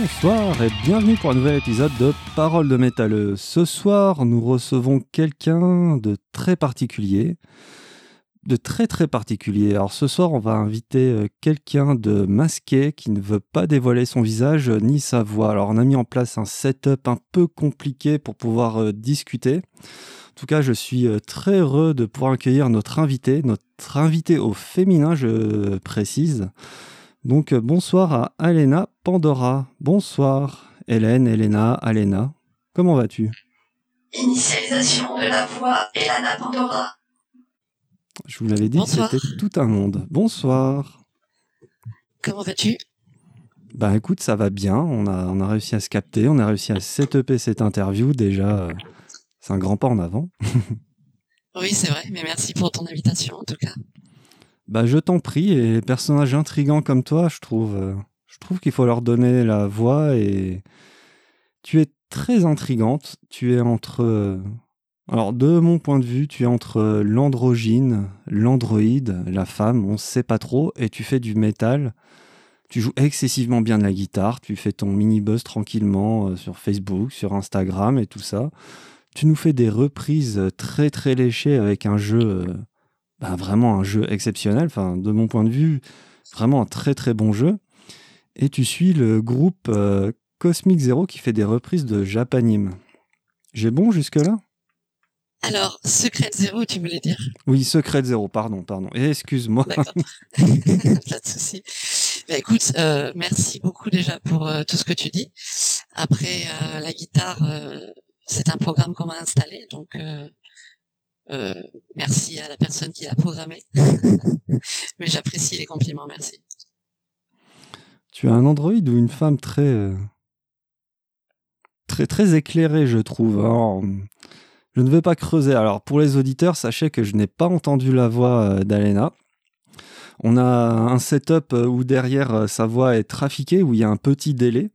Bonsoir et bienvenue pour un nouvel épisode de Parole de métalleux. Ce soir, nous recevons quelqu'un de très particulier. De très très particulier. Alors ce soir, on va inviter euh, quelqu'un de masqué qui ne veut pas dévoiler son visage ni sa voix. Alors on a mis en place un setup un peu compliqué pour pouvoir euh, discuter. En tout cas, je suis euh, très heureux de pouvoir accueillir notre invité, notre invité au féminin, je précise. Donc euh, bonsoir à Alena Pandora. Bonsoir Hélène, Elena, Alena. Comment vas-tu? Initialisation de la voix Elana Pandora. Je vous l'avais dit, c'était tout un monde. Bonsoir. Comment vas-tu? Bah écoute, ça va bien. On a, on a réussi à se capter, on a réussi à setuper cette interview. Déjà, euh, c'est un grand pas en avant. Oui, c'est vrai, mais merci pour ton invitation en tout cas. Bah je t'en prie, et les personnages intrigants comme toi, je trouve, euh, je trouve qu'il faut leur donner la voix et tu es très intrigante. Tu es entre, euh, alors de mon point de vue, tu es entre euh, l'androgyne, l'androïde, la femme, on sait pas trop, et tu fais du métal. Tu joues excessivement bien de la guitare, tu fais ton mini buzz tranquillement sur Facebook, sur Instagram et tout ça. Tu nous fais des reprises très très léchées avec un jeu bah, vraiment un jeu exceptionnel, enfin, de mon point de vue, vraiment un très très bon jeu. Et tu suis le groupe euh, Cosmic Zero qui fait des reprises de Japanime. J'ai bon jusque-là? Alors, Secret Zéro, tu voulais dire? Oui, Secret Zero, pardon, pardon. Et excuse-moi. D'accord. Pas de souci. Bah, écoute, euh, merci beaucoup déjà pour euh, tout ce que tu dis. Après, euh, la guitare, c'est un programme qu'on m'a installé, donc euh, merci à la personne qui l'a programmé. Mais j'apprécie les compliments, merci. Tu as un androïde ou une femme très. très très éclairée, je trouve. Alors, je ne vais pas creuser. Alors, pour les auditeurs, sachez que je n'ai pas entendu la voix euh, d'Alena. On a un setup euh, où derrière sa voix est trafiquée, où il y a un petit délai.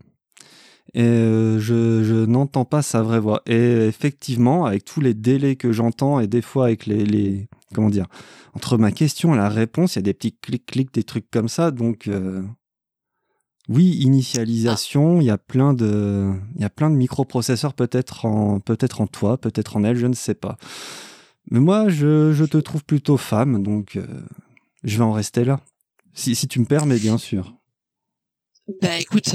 Et euh, je, n'entends pas sa vraie voix. Et effectivement, avec tous les délais que j'entends, et des fois avec les, les- Comment dire Entre ma question et la réponse, il y a des petits clics-clics, des trucs comme ça. Donc. euh, oui, initialisation, il y a plein de, il y a plein de microprocesseurs peut-être en, peut-être en toi, peut-être en elle, je ne sais pas. Mais moi, je, je te trouve plutôt femme, donc euh, je vais en rester là. Si, si tu me permets, bien sûr. Bah écoute,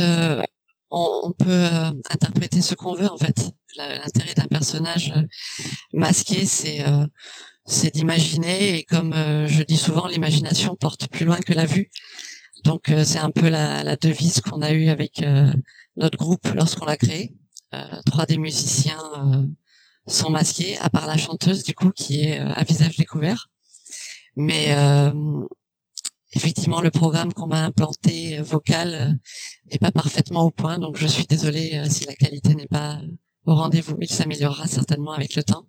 on, on peut euh, interpréter ce qu'on veut en fait. L'intérêt d'un personnage euh, masqué, c'est euh, c'est d'imaginer et comme euh, je dis souvent, l'imagination porte plus loin que la vue. Donc euh, c'est un peu la, la devise qu'on a eue avec notre groupe lorsqu'on l'a créé. Trois des musiciens sont masqués, à part la chanteuse du coup qui est à visage découvert. Mais effectivement, le programme qu'on m'a implanté euh, vocal euh, n'est pas parfaitement au point, donc je suis désolée euh, si la qualité n'est pas euh, au rendez-vous. Il s'améliorera certainement avec le temps.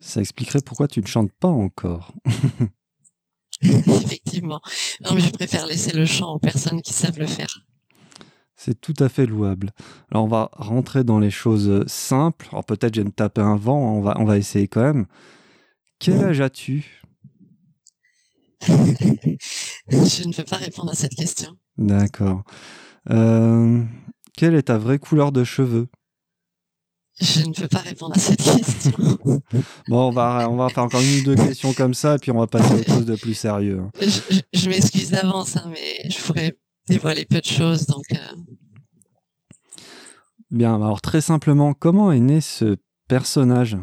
Ça expliquerait pourquoi tu ne chantes pas encore. Effectivement. Non, mais je préfère laisser le chant aux personnes qui savent le faire. C'est tout à fait louable. Alors on va rentrer dans les choses simples. Alors peut-être je vais me taper un vent, on va, on va essayer quand même. Quel âge as-tu? je ne peux pas répondre à cette question. D'accord. Euh, quelle est ta vraie couleur de cheveux? Je ne peux pas répondre à cette question. Bon, on va, on va faire encore une ou deux questions comme ça, et puis on va passer à autre chose de plus sérieux. je m'excuse d'avance, hein, mais je pourrais dévoiler peu de choses, donc euh, Bien, alors très simplement, comment est né ce personnage?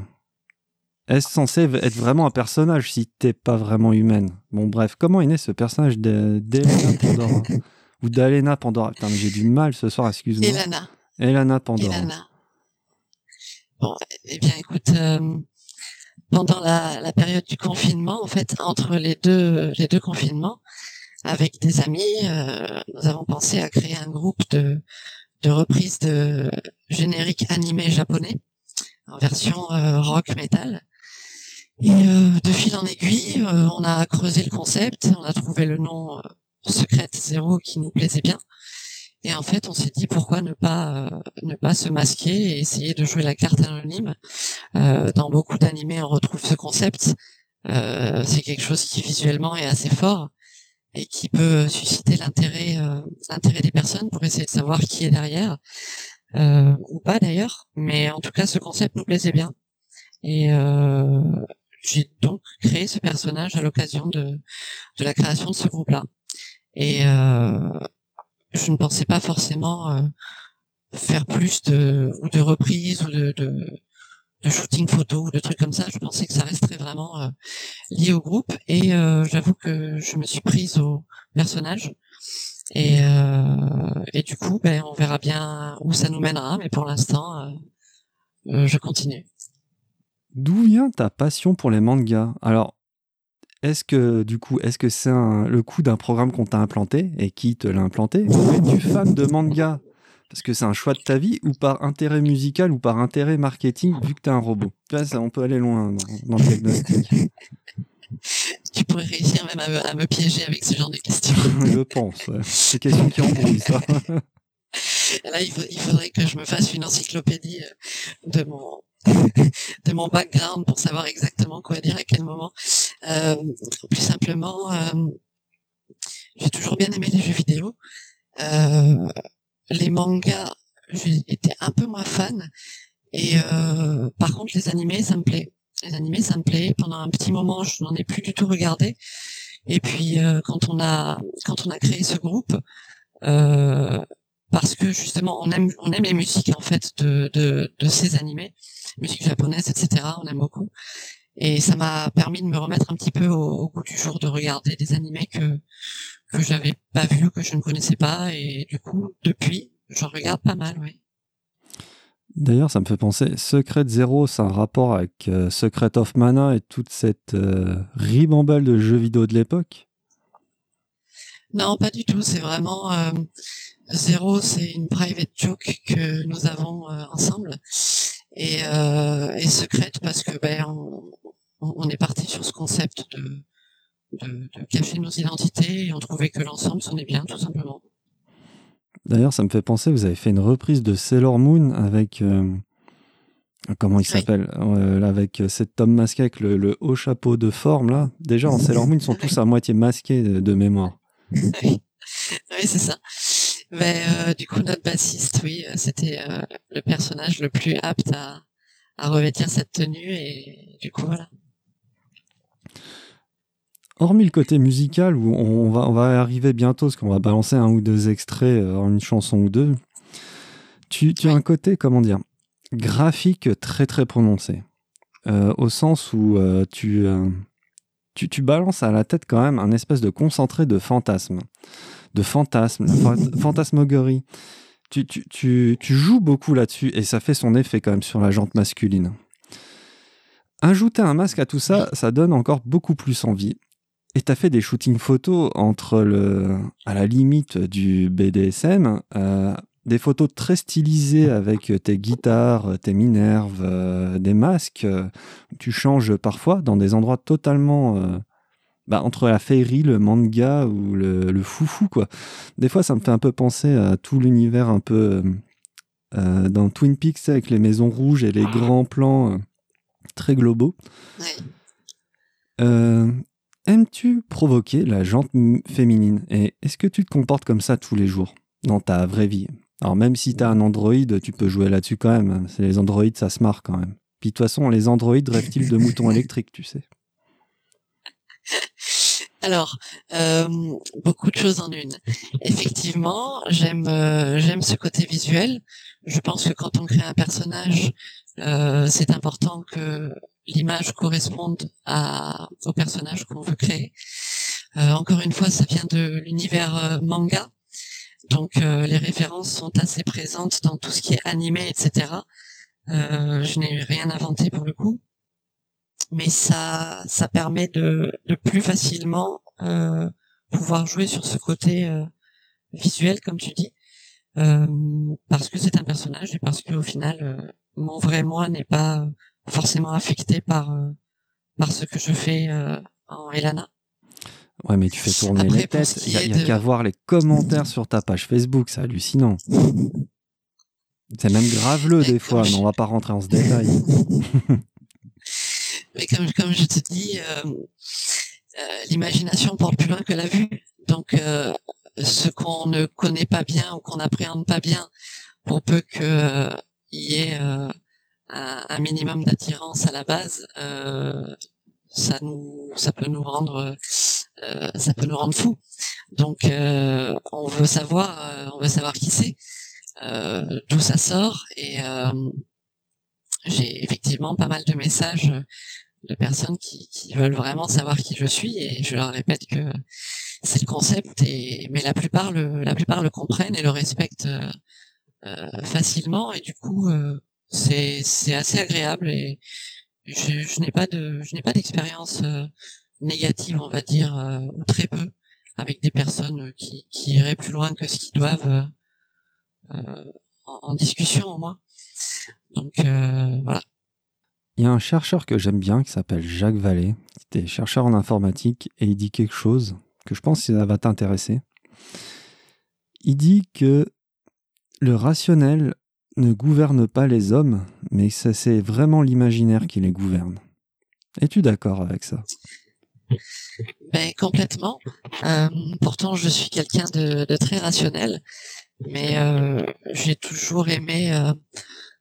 Est-ce censé être vraiment un personnage si t'es pas vraiment humaine? Bon, bref, comment est né ce personnage de- d'Elena Pandora? Ou d'Alena Pandora? Putain, mais j'ai du mal ce soir, excuse-moi. Elana. Elena Pandora. Elana. Bon, eh bien, écoute, euh, pendant la, la période du confinement, en fait, entre les deux, les deux confinements, avec des amis, euh, nous avons pensé à créer un groupe de, de reprises de génériques animés japonais en version euh, rock metal. Et euh, de fil en aiguille, euh, on a creusé le concept, on a trouvé le nom euh, Secret Zero qui nous plaisait bien. Et en fait, on s'est dit pourquoi ne pas euh, ne pas se masquer et essayer de jouer la carte anonyme. Euh, dans beaucoup d'animés, on retrouve ce concept. Euh, c'est quelque chose qui visuellement est assez fort. et qui peut susciter l'intérêt l'intérêt des personnes pour essayer de savoir qui est derrière ou pas d'ailleurs. Mais en tout cas, ce concept nous plaisait bien et j'ai donc créé ce personnage à l'occasion de, la création de ce groupe-là. Et euh, je ne pensais pas forcément euh, faire plus de, de reprises ou de, shooting photo ou de trucs comme ça. Je pensais que ça resterait vraiment euh, lié au groupe. Et j'avoue que je me suis prise au personnage. Et, et du coup, ben, on verra bien où ça nous mènera. Mais pour l'instant, je continue. D'où vient ta passion pour les mangas? Alors, est-ce que du coup, est-ce que c'est le coup d'un programme qu'on t'a implanté et qui te l'a implanté? Es-tu fan de manga? Parce que c'est un choix de ta vie ou par intérêt musical ou par intérêt marketing vu que tu es un robot? Tu vois, ça, On peut aller loin dans, le diagnostic. tu pourrais réussir même à me, piéger avec ce genre de questions. je pense. C'est des questions qui embrouillent ça. Là, il, faudrait que je me fasse une encyclopédie euh, de mon, de mon background pour savoir exactement quoi dire à quel moment. Euh, plus simplement, euh, j'ai toujours bien aimé les jeux vidéo. Euh, les mangas, j'étais un peu moins fan. Et euh, par contre, les animés, ça me plaît. Les animés, ça me plaît. Pendant un petit moment, je n'en ai plus du tout regardé. Et puis, euh, quand on a quand on a créé ce groupe, parce que justement, on aime on aime les musiques en fait de de, de ces animés musique japonaise, etc. On aime beaucoup. Et ça m'a permis de me remettre un petit peu au, goût du jour, de regarder des animés que que j'avais pas vus, que je ne connaissais pas, et du coup, depuis, j'en regarde pas mal, oui. D'ailleurs, ça me fait penser, Secret Zero, c'est un rapport avec euh, Secret of Mana et toute cette euh, ribambelle de jeux vidéo de l'époque? Non, pas du tout. C'est vraiment euh, Zero, c'est une private joke que nous avons ensemble et, euh, et secrète parce que ben on, on, est parti sur ce concept de, de, de cacher nos identités et on trouvait que l'ensemble sonnait bien tout simplement. D'ailleurs, ça me fait penser, vous avez fait une reprise de Sailor Moon avec euh, comment il s'appelle euh, avec cet homme masqué avec le, le, haut chapeau de forme là. Déjà en Sailor Moon, ils sont tous à moitié masqués de, de mémoire. oui c'est ça. Mais euh, du coup, notre bassiste, oui, euh, c'était euh, le personnage le plus apte à, à revêtir cette tenue et du coup, voilà. Hormis le côté musical, où on va, on va arriver bientôt, parce qu'on va balancer un ou deux extraits en une chanson ou deux, tu, tu as un côté, comment dire, graphique très très prononcé. au sens où tu, tu, tu, balances à la tête quand même un espèce de concentré de fantasme de fantasme, la fantasmagorie. Tu, tu, tu, tu joues beaucoup là-dessus et ça fait son effet quand même sur la jante masculine. Ajouter un masque à tout ça, ça donne encore beaucoup plus envie. Et tu as fait des shootings photos entre le, à la limite du BDSM, euh, des photos très stylisées avec tes guitares, tes minerves, euh, des masques. tu changes parfois dans des endroits totalement euh, bah, entre la féerie, le manga ou le, le, foufou, quoi. Des fois, ça me fait un peu penser à tout l'univers un peu euh, euh, dans Twin Peaks avec les maisons rouges et les grands plans euh, très globaux. Aimes-tu provoquer la jante féminine? Et est-ce que tu te comportes comme ça tous les jours dans ta vraie vie? Alors même si tu as un Android, tu peux jouer là-dessus quand même. Hein. C'est les Androids, ça se marre quand même. Puis de toute façon, les Androids rêvent-ils de moutons électriques, tu sais? Alors, euh, beaucoup de choses en une. Effectivement, j'aime euh, j'aime ce côté visuel. Je pense que quand on crée un personnage, euh, c'est important que l'image corresponde à, au personnage qu'on veut créer. encore une fois, ça vient de l'univers manga, donc les références sont assez présentes dans tout ce qui est animé, etc. je n'ai rien inventé pour le coup mais ça ça permet de, de plus facilement euh, pouvoir jouer sur ce côté euh, visuel comme tu dis euh, parce que c'est un personnage et parce qu'au final mon vrai moi n'est pas forcément affecté par par ce que je fais en Elana. Ouais, mais tu fais tourner les têtes. Il y a, qu'à voir les commentaires sur ta page Facebook, c'est hallucinant. C'est même graveleux des fois, mais on va pas rentrer en ce détail. Mais comme, comme je te dis, euh, euh, l'imagination porte plus loin que la vue. Donc, euh, ce qu'on ne connaît pas bien ou qu'on n'appréhende pas bien, pour peu qu'il euh, y ait un, un, minimum d'attirance à la base, ça nous, ça peut nous rendre, ça peut nous rendre fous. Donc, on veut savoir, on veut savoir qui c'est, d'où ça sort et j'ai effectivement pas mal de messages de personnes qui, qui, veulent vraiment savoir qui je suis et je leur répète que c'est le concept et mais la plupart le la plupart le comprennent et le respectent euh, euh facilement et du coup euh, c'est c'est assez agréable et je, je n'ai pas de je n'ai pas d'expérience euh, négative on va dire ou très peu avec des personnes qui qui iraient plus loin que ce qu'ils doivent en, en, discussion au moins. Donc voilà il y a un chercheur que j'aime bien qui s'appelle Jacques Vallée, qui était chercheur en informatique, et il dit quelque chose que je pense que ça va t'intéresser. Il dit que le rationnel ne gouverne pas les hommes, mais c'est vraiment l'imaginaire qui les gouverne. Es-tu d'accord avec ça? Ben, Complètement. Euh, pourtant, je suis quelqu'un de, très rationnel, mais euh, j'ai toujours aimé euh,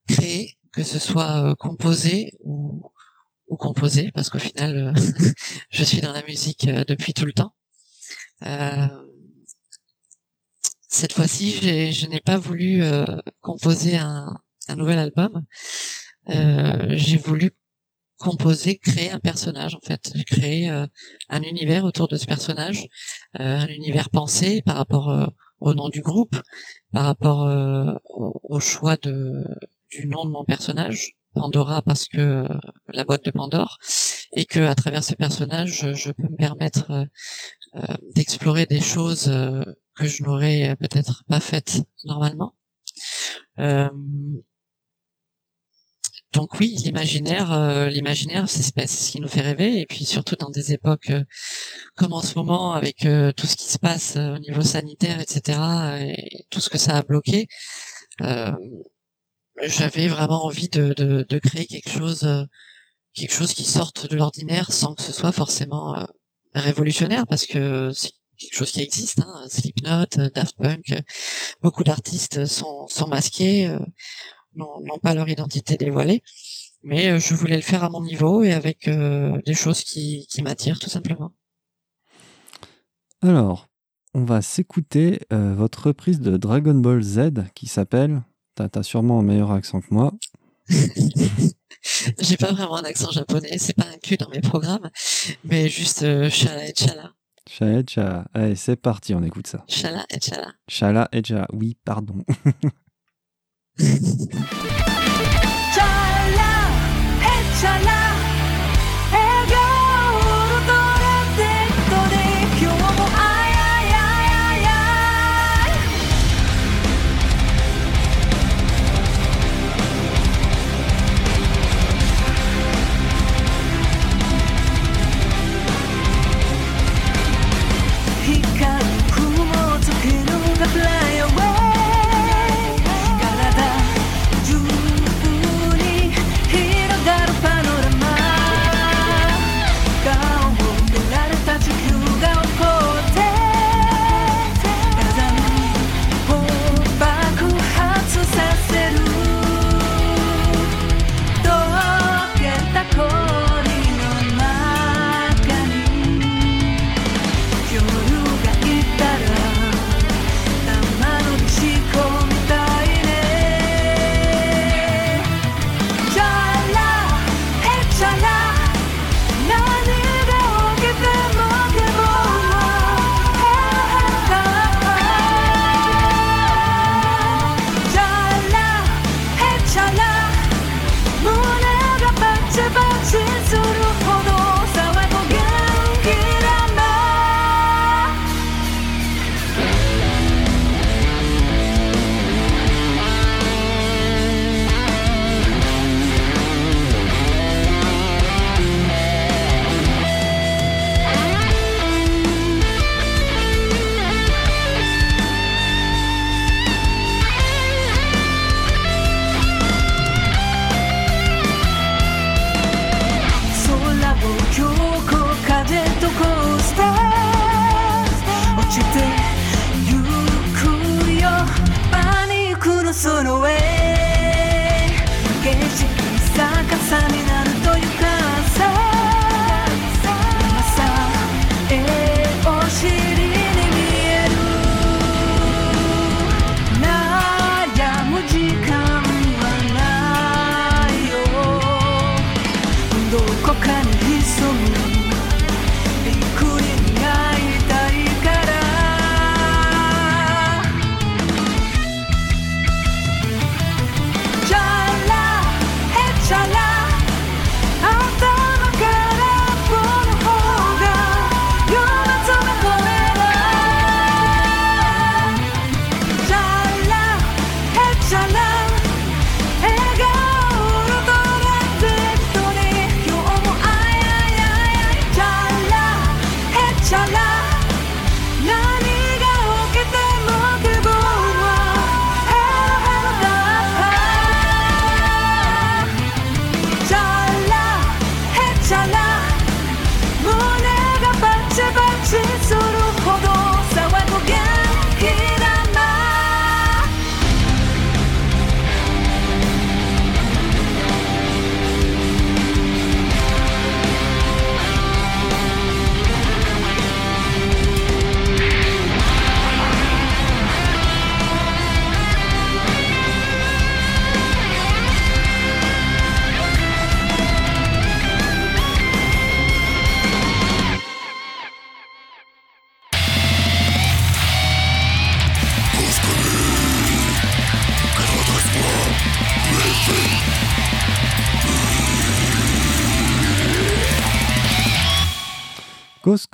créer, que ce soit euh, composé ou, ou composé, parce qu'au final, euh, je suis dans la musique euh, depuis tout le temps. cette fois-ci, je n'ai pas voulu composer un, un, nouvel album. J'ai voulu composer, créer un personnage en fait. J'ai créé un univers autour de ce personnage, un univers pensé par rapport au nom du groupe, par rapport au choix de, du nom de mon personnage, Pandora parce que euh, la boîte de Pandore, et que à travers ce personnage, je, peux me permettre euh, euh, d'explorer des choses que je n'aurais peut-être pas faites normalement. donc oui, l'imaginaire, l'imaginaire, c'est ce qui nous fait rêver, et puis surtout dans des époques comme en ce moment, avec tout ce qui se passe au niveau sanitaire, etc., et tout ce que ça a bloqué. J'avais vraiment envie de, de, de, créer quelque chose, euh, quelque chose qui sorte de l'ordinaire sans que ce soit forcément euh, révolutionnaire, parce que c'est quelque chose qui existe. Hein, Slipknot, euh, Daft Punk, beaucoup d'artistes sont, sont masqués, n'ont pas leur identité dévoilée. Mais je voulais le faire à mon niveau et avec des choses qui, qui m'attirent tout simplement. Alors, on va s'écouter votre reprise de Dragon Ball Z qui s'appelle T'as sûrement un meilleur accent que moi. J'ai pas vraiment un accent japonais, c'est pas inclus dans mes programmes, mais juste euh, shala et chala. Shala et chala. Allez, c'est parti, on écoute ça. Shala et chala. Shala et shala, Oui, pardon. chala et chala.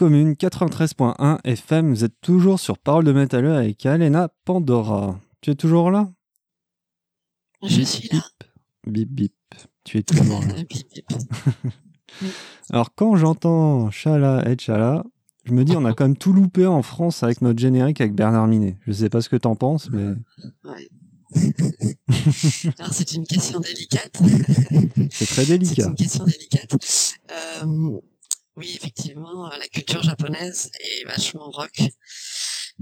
Commune 93.1 FM, vous êtes toujours sur Parole de Métalleux avec Alena Pandora. Tu es toujours là? Je suis là. Bip bip. Tu es toujours là. Bip, bip. Alors quand j'entends Chala et Chala, je me dis on a quand même tout loupé en France avec notre générique avec Bernard Minet. Je sais pas ce que t'en penses, mais Ouais. Alors c'est une question délicate. c'est très C'est délicat. une question délicate. Euh, oui, effectivement, euh, la culture japonaise est vachement rock.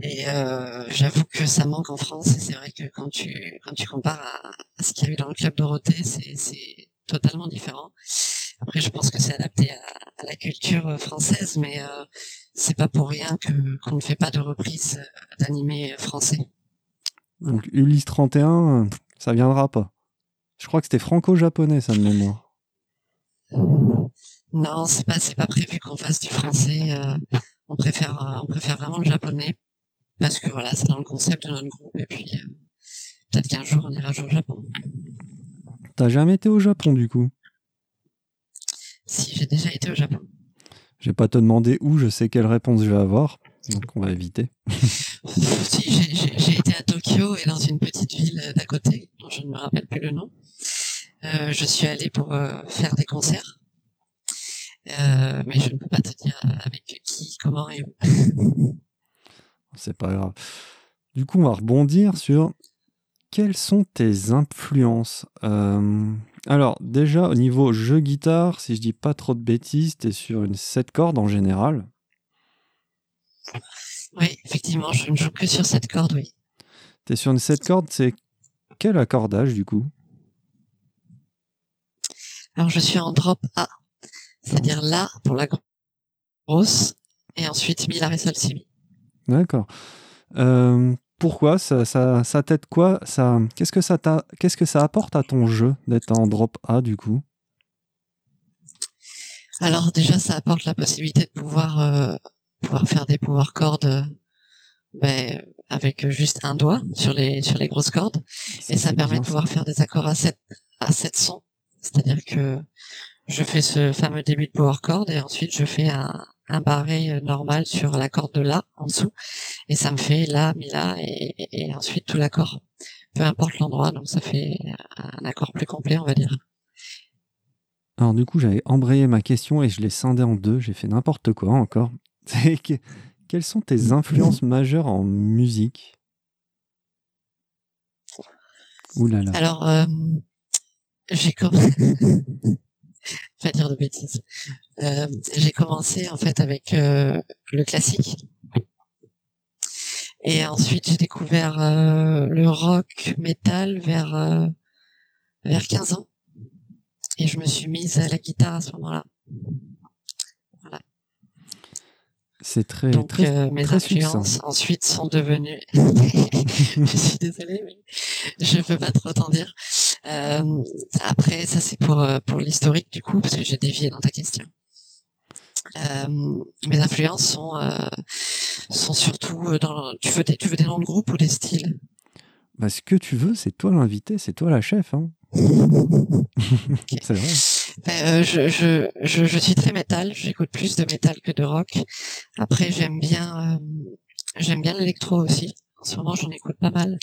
Et euh, j'avoue que ça manque en France. Et c'est vrai que quand tu quand tu compares à, à ce qu'il y a eu dans le club Dorothée, c'est c'est totalement différent. Après, je pense que c'est adapté à, à la culture euh, française, mais euh, c'est pas pour rien que qu'on ne fait pas de reprise d'animés français. Donc Ulysse 31, ça viendra pas. Je crois que c'était franco-japonais ça de mémoire. Non, c'est pas c'est pas prévu qu'on fasse du français. euh, on préfère euh, on préfère vraiment le japonais parce que voilà, c'est dans le concept de notre groupe et puis euh, peut-être qu'un jour on ira jouer au Japon. T'as jamais été au Japon du coup? Si j'ai déjà été au Japon. Je vais pas te demander où, je sais quelle réponse je vais avoir. Donc on va éviter. si j'ai- été à Tokyo et dans une petite ville euh, d'à côté dont je ne me rappelle plus le nom. Euh, je suis allée pour euh, faire des concerts. Euh, mais je ne peux pas te dire euh, avec qui, comment et où. C'est pas grave. Du coup, on va rebondir sur quelles sont tes influences. Euh, alors, déjà, au niveau jeu guitare, si je dis pas trop de bêtises, t'es sur une 7 cordes en général? Oui, effectivement, je ne joue que sur cette corde, oui. T'es sur une 7 cordes, c'est quel accordage du coup? Alors je suis en drop A, c'est-à-dire La pour la grosse, et ensuite Mi, La, Ré, Sol, Si, Mi. D'accord. Euh, pourquoi ça, ça, ça t'aide quoi ça, Qu'est-ce que ça t'a- qu'est-ce que ça apporte à ton jeu d'être en drop A du coup? Alors déjà, ça apporte la possibilité de pouvoir euh, pouvoir faire des power chords euh, ben, avec juste un doigt sur les sur les grosses cordes, et ça permet de pouvoir faire des accords à 7 à 7 sons. C'est-à-dire que je fais ce fameux début de power chord et ensuite je fais un un barré euh, normal sur la corde de La en dessous et ça me fait La, Mi, La et, et- et ensuite tout l'accord. Peu importe l'endroit, donc ça fait un accord plus complet, on va dire. Alors du coup, j'avais embrayé ma question et je l'ai scindée en deux. J'ai fait n'importe quoi encore. Quelles sont tes influences majeures en musique? Ouh là là. Alors, euh, j'ai commencé, pas dire de bêtises. Euh, j'ai commencé en fait avec euh, le classique. Et ensuite, j'ai découvert euh, le rock metal vers vers 15 ans. Et je me suis mise à la guitare à ce moment-là. C'est très, Donc très, mes très influences succinct. ensuite sont devenues. je suis désolée, mais je peux pas trop t'en dire. Euh, après, ça c'est pour euh, pour l'historique du coup, parce que j'ai dévié dans ta question. Euh, mes influences sont euh, sont surtout euh, dans. Tu veux des tu veux des noms de groupe ou des styles? Bah, ce que tu veux, c'est toi l'invité, c'est toi la chef. Hein. c'est vrai. Ben, euh, je, je, je, je suis très métal. J'écoute plus de métal que de rock. Après, j'aime bien, euh, j'aime bien l'électro aussi. En ce moment, j'en écoute pas mal.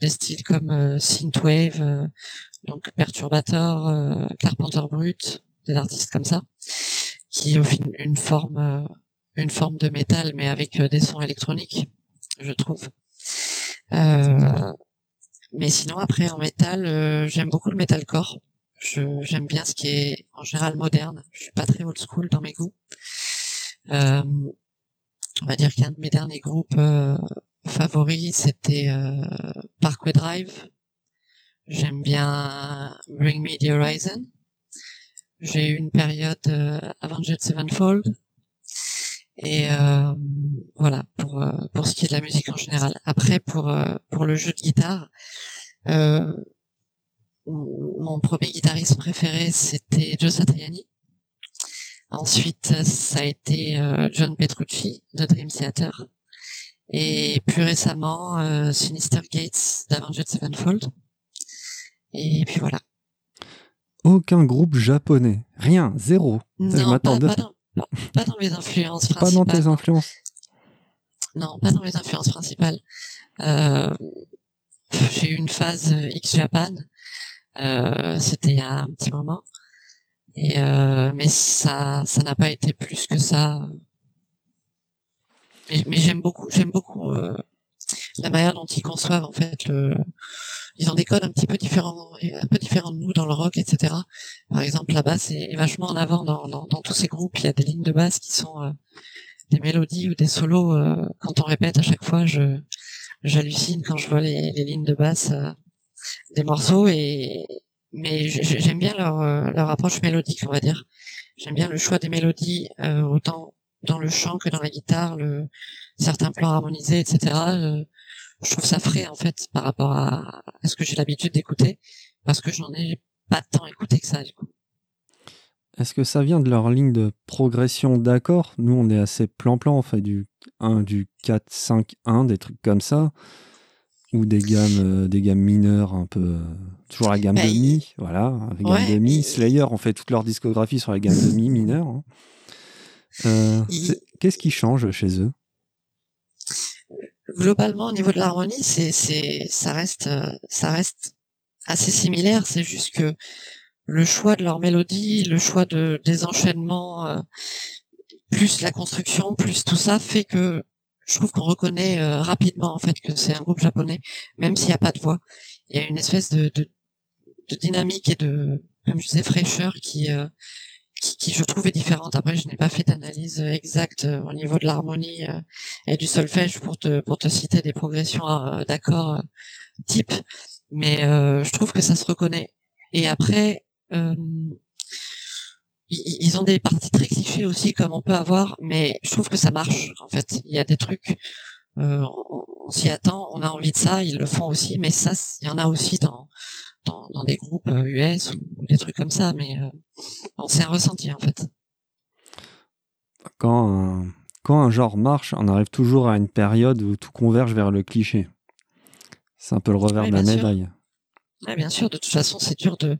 Des styles comme euh, synthwave, euh, donc Perturbator, euh, Carpenter Brut, des artistes comme ça, qui offrent une, une forme, une forme de métal, mais avec des sons électroniques, je trouve. Euh, mais sinon, après, en métal, euh, j'aime beaucoup le metalcore. J'aime bien ce qui est en général moderne. Je suis pas très old school dans mes goûts. Euh, on va dire qu'un de mes derniers groupes euh, favoris, c'était euh, Parkway Drive. J'aime bien Bring Me the Horizon. J'ai eu une période euh, Avenged Sevenfold. Et euh, voilà pour euh, pour ce qui est de la musique en général. Après pour pour le jeu de guitare, euh, mon premier guitariste préféré c'était Joe Satriani. Ensuite ça a été John Petrucci de Dream Theater et plus récemment euh, Sinister Gates d'Avenged Sevenfold. Et puis voilà. Aucun groupe japonais. Rien, zéro. Non, pas, m'attendais. pas dans, pas, dans mes influences Pas dans principales. tes influences. Non, pas dans mes influences principales. Euh, j'ai eu une phase euh, X-Japan. Euh, C'était il y a un petit moment. Et euh, mais ça, ça n'a pas été plus que ça. Mais, mais j'aime beaucoup, j'aime beaucoup euh, la manière dont ils conçoivent en fait le. Ils ont des codes un petit peu différents, un peu différents de nous dans le rock, etc. Par exemple, la basse est vachement en avant dans, dans, dans tous ces groupes. Il y a des lignes de basse qui sont euh, des mélodies ou des solos. euh, quand on répète à chaque fois, je j'hallucine quand je vois les, les lignes de basse euh, des morceaux et mais j'aime bien leur euh, leur approche mélodique, on va dire. J'aime bien le choix des mélodies euh, autant dans le chant que dans la guitare, le certains plans harmonisés, etc. euh, je trouve ça frais en fait par rapport à, à ce que j'ai l'habitude d'écouter parce que j'en ai pas tant écouté que ça du coup. Est-ce que ça vient de leur ligne de progression d'accords Nous, on est assez plan-plan, on fait du 1, du 4, 5, 1, des trucs comme ça. Ou des gammes, euh, des gammes mineures, un peu. euh, toujours la gamme Bah, de il- mi, voilà. Avec gamme Ouais, de mi. il- Slayer, on fait toute leur discographie sur la gamme de mi mineure. hein. Euh, Qu'est-ce qui change chez eux? Globalement au niveau de l'harmonie c'est c'est ça reste ça reste assez similaire. C'est juste que le choix de leur mélodie le choix de des enchaînements euh, plus la construction plus tout ça fait que je trouve qu'on reconnaît euh, rapidement en fait que c'est un groupe japonais même s'il n'y a pas de voix. Il y a une espèce de de, de dynamique et de comme je disais fraîcheur qui euh, qui, qui, je trouve est différente. Après, je n'ai pas fait d'analyse exacte euh, au niveau de l'harmonie euh, et du solfège pour te pour te citer des progressions euh, d'accords euh, type, mais euh, je trouve que ça se reconnaît. Et après, euh, ils, ont des parties très clichés aussi comme on peut avoir, mais je trouve que ça marche en fait. Il y a des trucs, euh, on s'y attend, on a envie de ça, ils le font aussi, mais ça, il y en a aussi dans dans, dans des groupes euh, US ou des trucs comme ça, mais euh, bon, c'est un ressenti en fait. quand un, quand un genre marche, on arrive toujours à une période où tout converge vers le cliché. C'est un peu le revers Oui, de la médaille. Bien sûr, de toute façon, c'est dur de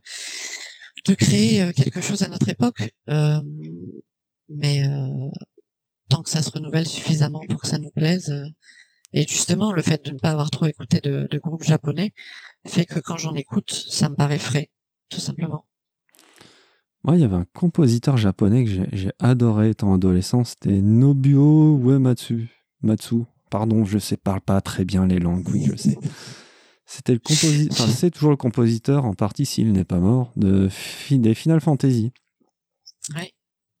de créer euh, quelque chose à notre époque, Euh, mais euh, tant que ça se renouvelle suffisamment pour que ça nous plaise. euh, et justement, le fait de ne pas avoir trop écouté de, de groupes japonais fait que quand j'en écoute, ça me paraît frais, tout simplement. Moi, il y avait un compositeur japonais que j'ai- adoré étant adolescent, c'était Nobuo Uematsu. Matsu. Pardon, je sais, parle pas très bien les langues, oui, je sais. C'était le compositeur, enfin, c'est toujours le compositeur, en partie s'il n'est pas mort, de, fi- des Final Fantasy. Ouais.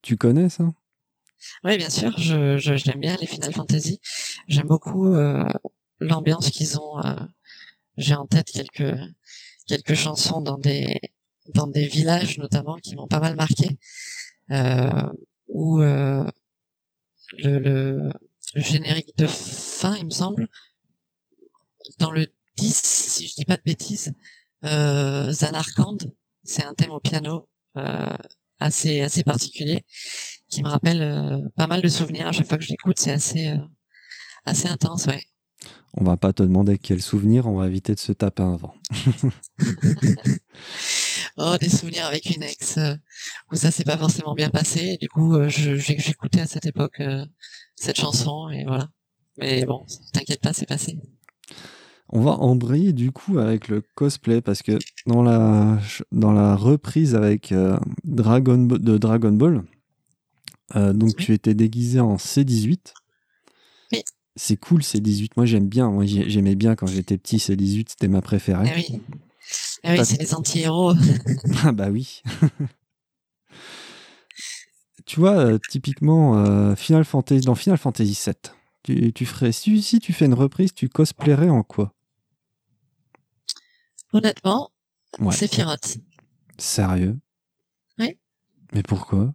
Tu connais ça? Oui, bien sûr, je, je, j'aime bien les Final Fantasy. J'aime beaucoup euh, l'ambiance qu'ils ont. euh, j'ai en tête quelques quelques chansons dans des dans des villages notamment qui m'ont pas mal marqué. Euh, où euh, le, le, le générique de fin, il me semble, dans le 10, si je dis pas de bêtises, euh, Zanarkand, c'est un thème au piano euh, assez assez particulier qui me rappelle euh, pas mal de souvenirs à chaque fois que je l'écoute. C'est assez euh, assez intense, ouais. On va pas te demander quel souvenir, on va éviter de se taper un vent. Oh, des souvenirs avec une ex euh, où ça s'est pas forcément bien passé. Et du coup, euh, j'écoutais à cette époque euh, cette chanson et voilà. Mais bon, t'inquiète pas, c'est passé. On va embrayer du coup avec le cosplay parce que dans la, dans la reprise avec Dragon Ball- de Dragon Ball, donc Oui. tu étais déguisé en C18. C'est cool C18, moi j'aime bien, moi j'ai- j'aimais bien quand j'étais petit C18, c'était ma préférée. Ah oui. Ah oui, c'est les anti-héros. Ah bah oui. tu vois, euh, typiquement, euh, Final Fantasy, dans Final Fantasy VII, tu, tu ferais, si, si tu fais une reprise, tu cosplayerais en quoi? Honnêtement, Ouais. c'est Sephiroth. Sérieux? Oui. Mais pourquoi?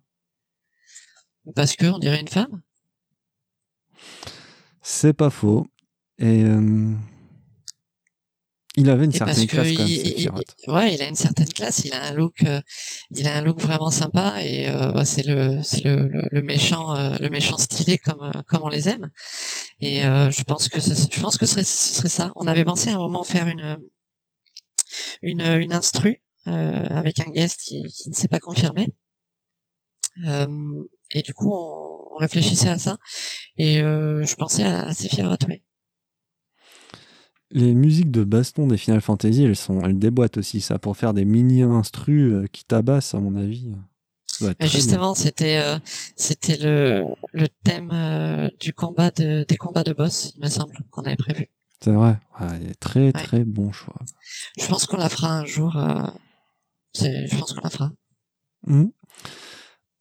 Parce que on dirait une femme. C'est pas faux. Et euh, il avait une Et certaine classe quand même, il- il- ouais, il a une certaine classe. Il a un look, euh, il a un look vraiment sympa et euh, bah, c'est le, c'est le, le, le méchant, euh, le méchant stylé comme euh, comme on les aime. Et euh, je pense que ce, je pense que ce serait, ce serait ça. On avait pensé à un moment faire une une une instru euh, avec un guest qui, qui ne s'est pas confirmé. Et du coup, on, on réfléchissait à ça. Et euh, je pensais à, à Sephiroth, oui. Les musiques de baston des Final Fantasy, elles, sont, elles déboîtent aussi ça pour faire des mini-instrus euh, qui tabassent, à mon avis. Justement, c'était euh, c'était le le thème euh, du combat de des combats de boss, il me semble, qu'on avait prévu. C'est vrai. Ouais, très très bon choix. Je pense qu'on la fera un jour. euh, je pense qu'on la fera. Mhm.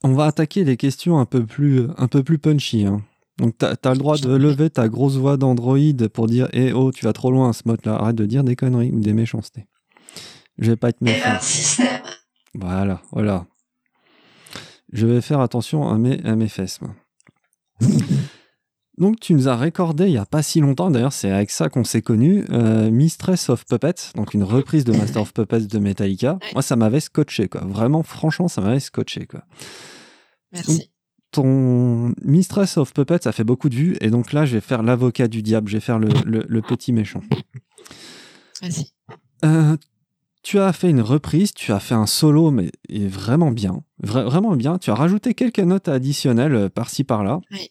On va attaquer les questions un peu plus, un peu plus punchy. hein. Donc, tu as, le droit de lever ta grosse voix d'Android pour dire Eh oh, tu vas trop loin à ce mode-là. Arrête de dire des conneries ou des méchancetés. Je vais pas être méchant. Voilà, voilà. Je vais faire attention à mes, à mes fesses. Donc, tu nous as récordé il n'y a pas si longtemps, d'ailleurs, c'est avec ça qu'on s'est connus, euh, Mistress of Puppets, donc une reprise de Master of Puppets de Metallica. Ouais. Moi, ça m'avait scotché, quoi. Vraiment, franchement, ça m'avait scotché, quoi. Merci. Ton Mistress of Puppets, ça fait beaucoup de vues, et donc là, je vais faire l'avocat du diable, je vais faire le, le- le petit méchant. Vas-y. Euh, tu as fait une reprise, tu as fait un solo, mais est vraiment bien. Vra- vraiment bien. Tu as rajouté quelques notes additionnelles euh, par-ci par-là. Oui.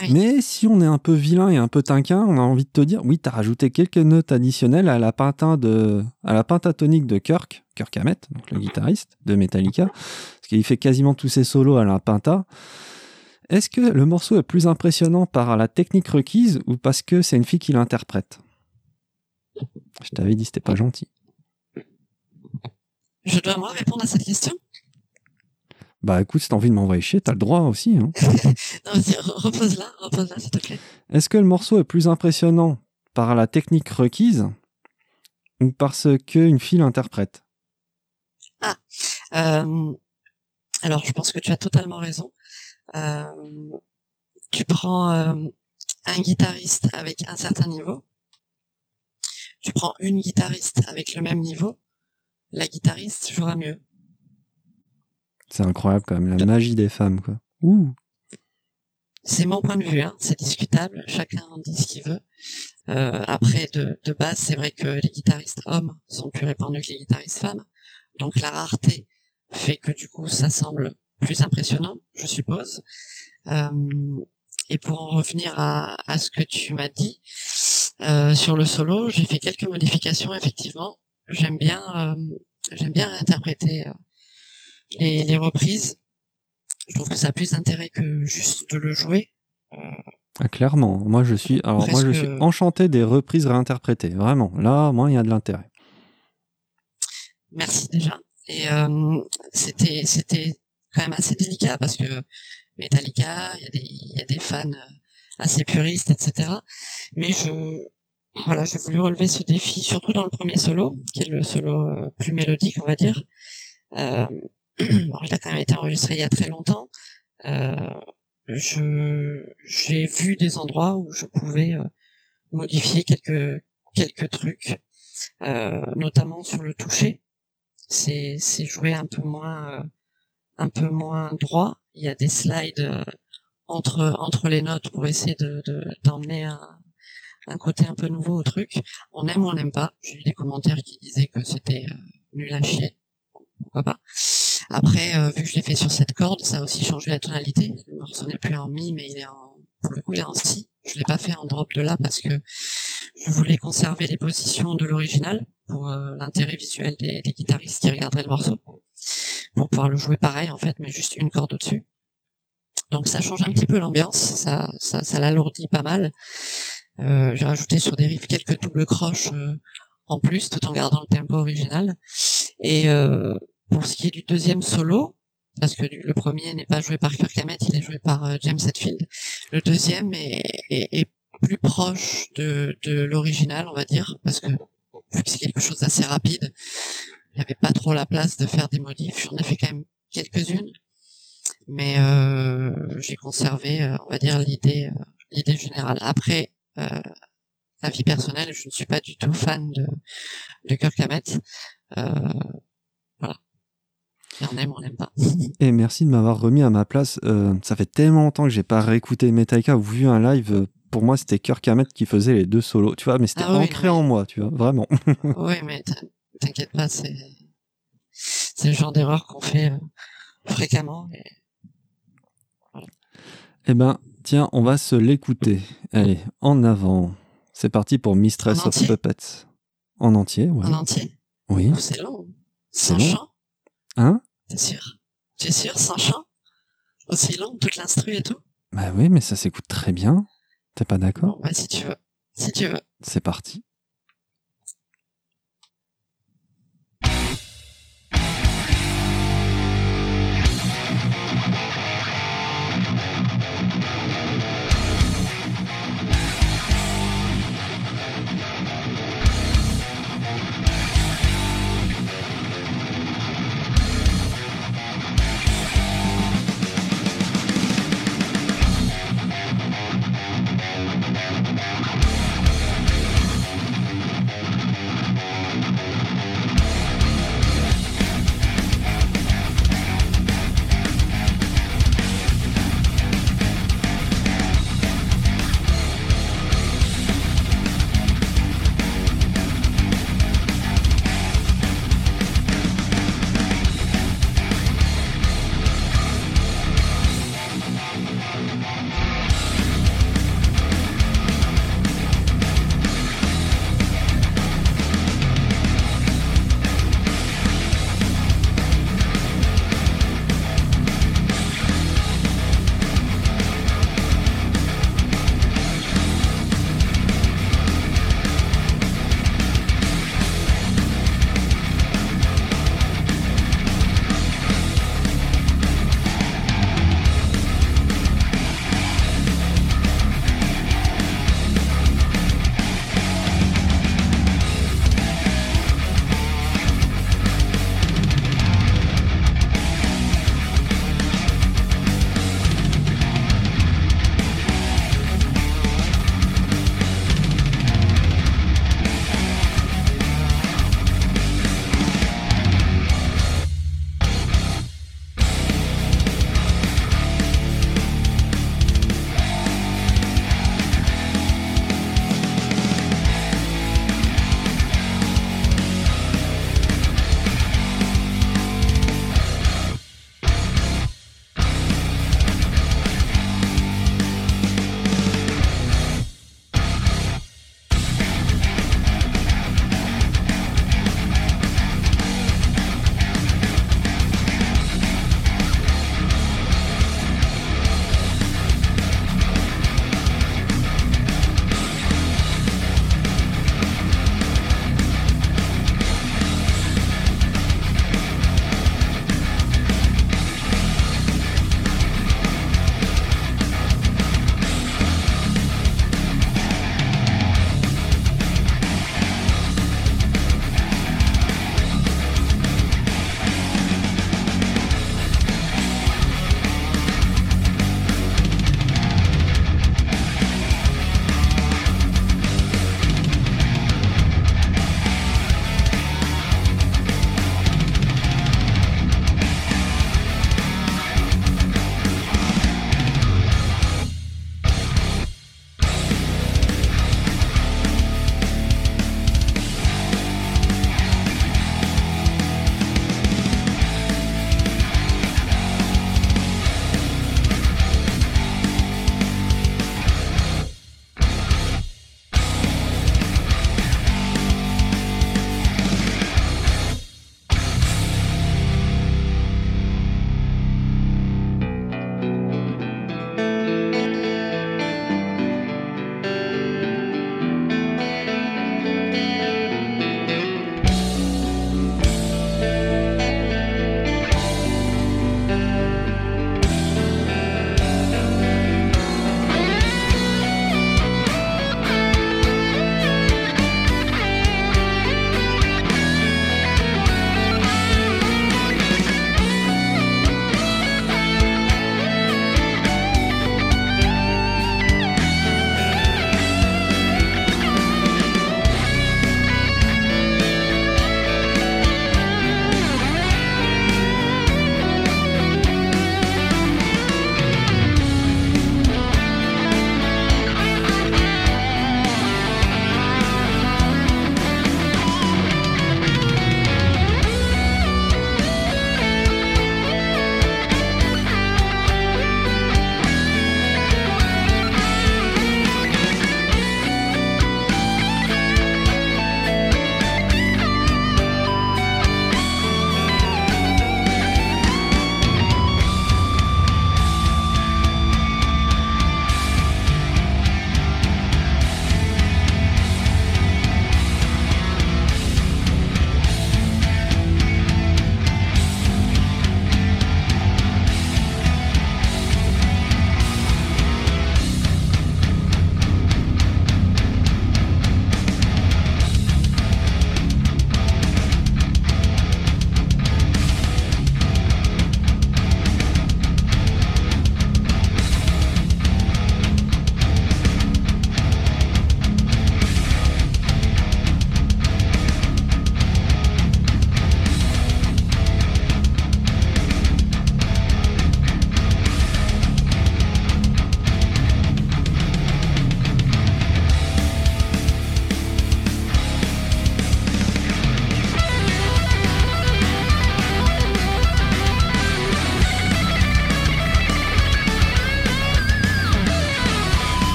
Oui. Mais si on est un peu vilain et un peu tinquin, on a envie de te dire, oui, tu as rajouté quelques notes additionnelles à la, de, à la pentatonique de Kirk, Kirk Hammett, donc le guitariste de Metallica, parce qu'il fait quasiment tous ses solos à la pinta. Est-ce que le morceau est plus impressionnant par la technique requise ou parce que c'est une fille qui l'interprète? Je t'avais dit, c'était pas gentil. Je dois moi répondre à cette question? Bah écoute, si t'as envie de m'envoyer chier, t'as le droit aussi. hein. Non, vas-y, re- repose-la, repose-la, s'il te plaît. Est-ce que le morceau est plus impressionnant par la technique requise ou parce qu'une fille l'interprète Euh, alors, je pense que tu as totalement raison. Euh, tu prends euh, un guitariste avec un certain niveau, tu prends une guitariste avec le même niveau, la guitariste jouera mieux. C'est incroyable quand même, la magie des femmes, quoi. Ouh C'est mon point de vue, hein, c'est discutable, chacun en dit ce qu'il veut. Euh, après, de, de base, c'est vrai que les guitaristes hommes sont plus répandus que les guitaristes femmes, donc la rareté fait que du coup, ça semble plus impressionnant, je suppose. Euh, et pour en revenir à, à ce que tu m'as dit euh, sur le solo, j'ai fait quelques modifications effectivement. J'aime bien, euh, j'aime bien interpréter euh, les, les reprises. Je trouve que ça a plus d'intérêt que juste de le jouer. Ah, Clairement, moi je suis, alors moi je suis enchanté des reprises réinterprétées, vraiment. Là, moi, il y a de l'intérêt. Merci déjà. Et euh, c'était c'était quand même assez délicat parce que Metallica, il y a des, y a des fans euh, assez puristes, etc. Mais je, voilà, j'ai voulu relever ce défi, surtout dans le premier solo, qui est le solo euh, plus mélodique, on va dire. Euh, bon, il a quand même été enregistré il y a très longtemps. Euh, j'ai vu des endroits où je pouvais euh, modifier quelques quelques trucs, euh, notamment sur le toucher. C'est c'est joué un peu moins euh, un peu moins droit. Il y a des slides euh, entre entre les notes pour essayer de de- d'emmener un un côté un peu nouveau au truc. On aime ou on n'aime pas. J'ai eu des commentaires qui disaient que c'était euh, nul à chier. Pourquoi pas. Après, euh, vu que je l'ai fait sur cette corde, ça a aussi changé la tonalité. Le morceau n'est plus en mi, mais il est en, pour le coup, il est en si. Je l'ai pas fait en drop de là parce que je voulais conserver les positions de l'original pour euh, l'intérêt visuel des, des guitaristes qui regarderaient le morceau. Pour pouvoir le jouer pareil, en fait, mais juste une corde au-dessus. Donc ça change un petit peu l'ambiance, ça, ça, ça l'alourdit pas mal. Euh, j'ai rajouté sur des riffs quelques doubles croches euh, en plus, tout en gardant le tempo original. Et euh, pour ce qui est du deuxième solo, parce que le premier n'est pas joué par Kirk Hammett, il est joué par euh, James Hetfield. Le deuxième est, plus proche de, l'original, on va dire, parce que vu que c'est quelque chose d'assez rapide, il n'y avait pas trop la place de faire des modifs. J'en ai fait quand même quelques-unes, mais euh, j'ai conservé, euh, on va dire, l'idée l'idée générale. Après, la vie personnelle, je ne suis pas du tout fan de, de Kirk Hammett. Voilà. Et on aime, on n'aime pas. Et merci de m'avoir remis à ma place. Euh, ça fait tellement longtemps que j'ai pas réécouté Metallica ou vu un live. euh, Pour moi, c'était Kirk Hammett qui faisait les deux solos, tu vois, mais c'était Ah oui, ancré en moi, tu vois, vraiment. oui, mais t'in- t'inquiète pas, c'est c'est le genre d'erreur qu'on fait euh, fréquemment. Et... Eh ben, tiens, on va se l'écouter. Allez, en avant. C'est parti pour Mistress of Puppets. En entier, ouais. En entier? Oui. Oh, c'est long. C'est long. chant, Hein? T'es sûr T'es sûr, sans chant Aussi long, toute l'instru et tout Bah oui, mais ça s'écoute très bien. T'es pas d'accord? Bon, bah si tu veux. Si tu veux. C'est parti.「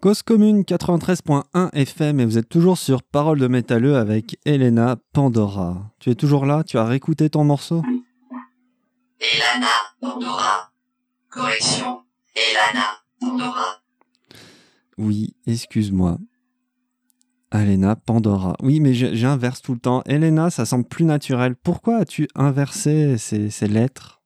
Cause commune 93.1 FM et vous êtes toujours sur Parole de métalleux avec Elena Pandora. Tu es toujours là Tu as réécouté ton morceau? Elana Pandora. Correction. Elana Pandora. Oui, excuse-moi. Elena Pandora. Oui, mais j'inverse tout le temps. Elena, ça semble plus naturel. Pourquoi as-tu inversé ces, ces lettres?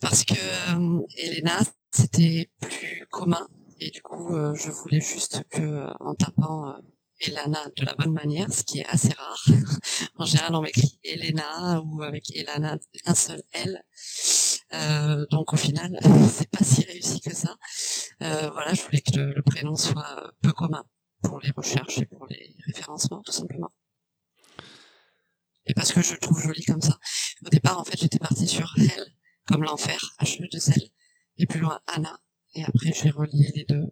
Parce que euh, Elena, c'était plus commun. Et du coup, euh, je voulais juste que, en tapant euh, Elana de la bonne manière, ce qui est assez rare. en général, on m'écrit Elena ou avec Elana un seul L. Euh, donc au final, c'est pas si réussi que ça. Euh, voilà, je voulais que le, prénom soit euh, peu commun pour les recherches et pour les référencements, tout simplement. Et parce que je le trouve joli comme ça. Au départ, en fait, j'étais partie sur Hell, comme l'enfer, H2L, et plus loin Anna, et après j'ai relié les deux.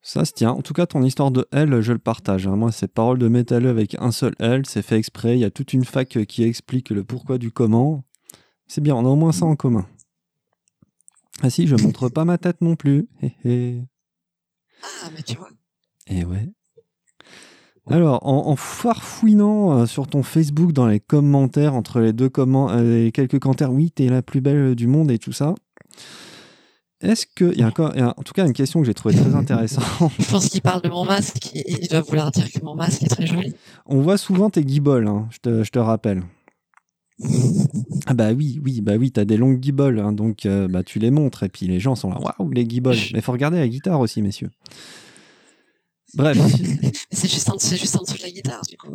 Ça se tient. En tout cas, ton histoire de L, je le partage. hein. Moi, c'est parole de métalleux avec un seul L. C'est fait exprès. Il y a toute une fac qui explique le pourquoi du comment. C'est bien, on a au moins ça en commun. Ah si, je montre pas ma tête non plus. Hé hé. Ah, mais tu vois. Et ouais. Alors, en, en farfouinant euh, sur ton Facebook dans les commentaires, entre les deux comment, euh, les quelques commentaires, oui, t'es la plus belle du monde et tout ça. Est-ce que. Il y a encore, il y a en tout cas une question que j'ai trouvée très intéressante. Je pense qu'il parle de mon masque, et il doit vouloir dire que mon masque est très joli. On voit souvent tes guiboles, hein, je, te, je te rappelle. Ah bah oui, oui, bah oui, t'as des longues guiboles, hein, donc euh, bah tu les montres et puis les gens sont là, waouh les guiboles. Mais faut regarder la guitare aussi, messieurs. Bref, c'est juste, juste en dessous de la guitare, du coup.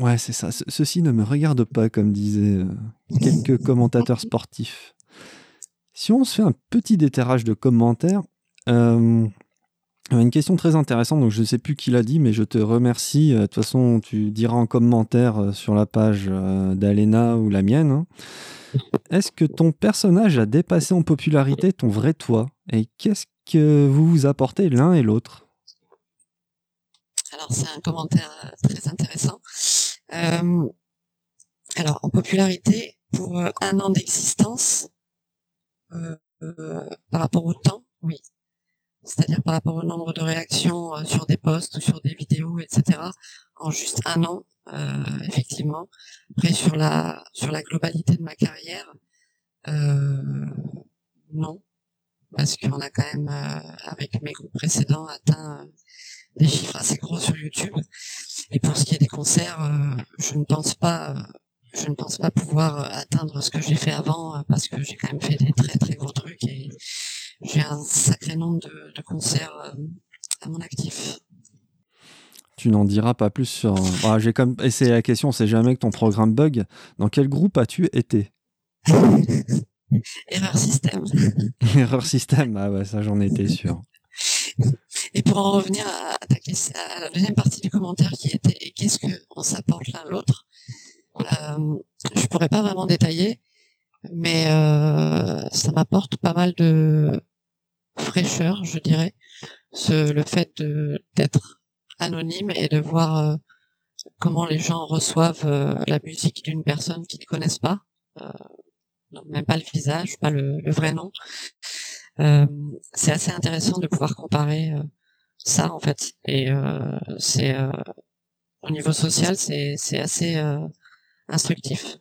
ouais c'est ça. Ce- ceci ne me regarde pas, comme disaient euh, quelques commentateurs sportifs. Si on se fait un petit déterrage de commentaires, euh, une question très intéressante, donc je ne sais plus qui l'a dit, mais je te remercie. Euh, De toute façon, tu diras en commentaire euh, sur la page euh, d'Alena ou la mienne. hein. Est-ce que ton personnage a dépassé en popularité ton vrai toi? Et qu'est-ce que vous vous apportez l'un et l'autre? Alors, c'est un commentaire très intéressant. Euh, alors, en popularité, pour un an d'existence, par rapport au temps, oui. C'est-à-dire par rapport au nombre de réactions euh, sur des posts ou sur des vidéos, etc. En juste un an, euh, effectivement. Après, sur la sur la globalité de ma carrière, euh, non, parce qu'on a quand même, euh, avec mes groupes précédents, atteint euh, des chiffres assez gros sur YouTube. Et pour ce qui est des concerts, euh, je ne pense pas, euh, je ne pense pas pouvoir euh, atteindre ce que j'ai fait avant, euh, parce que j'ai quand même fait des très très gros trucs et j'ai un sacré nombre de, de concerts euh, à mon actif. Tu n'en diras pas plus sur. Ah, J'ai comme essayé la question, c'est jamais que ton programme bug. Dans quel groupe as-tu été? Erreur système. Erreur système, ah ouais, ça j'en étais sûr. Et pour en revenir à, ta à la deuxième partie du commentaire qui était et qu'est-ce que on s'apporte l'un l'autre, euh, je pourrais pas vraiment détailler, mais euh, ça m'apporte pas mal de fraîcheur, je dirais, ce, le fait d'être anonyme et de voir euh, comment les gens reçoivent euh, la musique d'une personne qu'ils ne connaissent pas, euh, même pas le visage, pas le, le vrai nom. C'est assez intéressant de pouvoir comparer ça en fait. Et c'est au niveau social, c'est c'est assez euh, instructif.